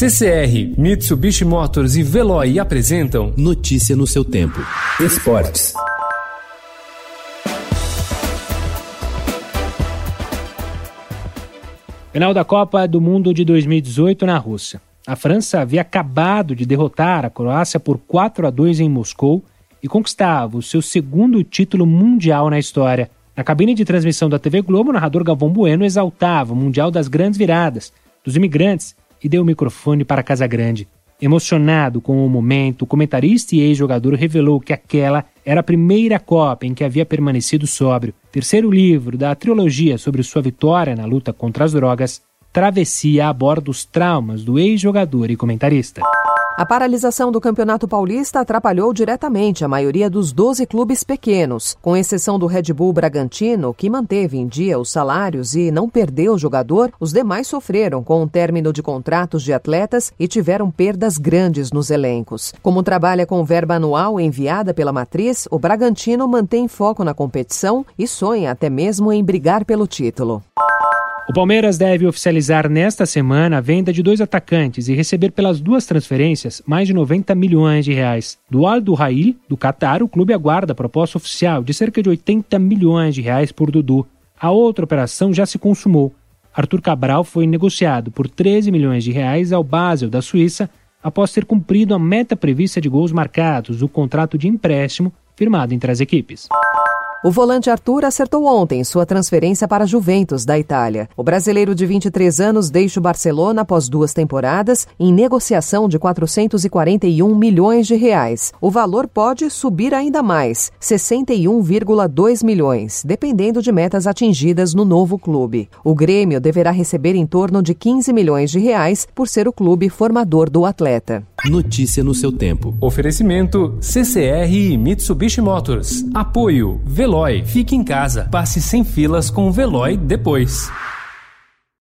CCR, Mitsubishi Motors e Veloy apresentam Notícia no seu tempo. Esportes. Final da Copa do Mundo de 2018 na Rússia. A França havia acabado de derrotar a Croácia por 4 a 2 em Moscou e conquistava o seu segundo título mundial na história. Na cabine de transmissão da TV Globo, o narrador Galvão Bueno exaltava o Mundial das Grandes Viradas, dos imigrantes e deu o microfone para Casa Grande. Emocionado com o momento, o comentarista e ex-jogador revelou que aquela era a primeira Copa em que havia permanecido sóbrio. Terceiro livro da trilogia sobre sua vitória na luta contra as drogas, Travessia aborda os traumas do ex-jogador e comentarista. A paralisação do Campeonato Paulista atrapalhou diretamente a maioria dos 12 clubes pequenos, com exceção do Red Bull Bragantino, que manteve em dia os salários e não perdeu o jogador, os demais sofreram com o término de contratos de atletas e tiveram perdas grandes nos elencos. Como trabalha com verba anual enviada pela matriz, o Bragantino mantém foco na competição e sonha até mesmo em brigar pelo título. O Palmeiras deve oficializar nesta semana a venda de dois atacantes e receber pelas duas transferências mais de 90 milhões de reais. Do Aldo Rail, do Qatar, o clube aguarda a proposta oficial de cerca de 80 milhões de reais por Dudu. A outra operação já se consumou. Arthur Cabral foi negociado por 13 milhões de reais ao Basel da Suíça após ter cumprido a meta prevista de gols marcados do contrato de empréstimo firmado entre as equipes. O volante Arthur acertou ontem sua transferência para Juventus da Itália. O brasileiro de 23 anos deixa o Barcelona após duas temporadas em negociação de 441 milhões de reais. O valor pode subir ainda mais, 61,2 milhões, dependendo de metas atingidas no novo clube. O Grêmio deverá receber em torno de 15 milhões de reais por ser o clube formador do atleta. Notícia no seu tempo. Oferecimento CCR e Mitsubishi Motors. Apoio Veloy. Fique em casa. Passe sem filas com o Veloy depois.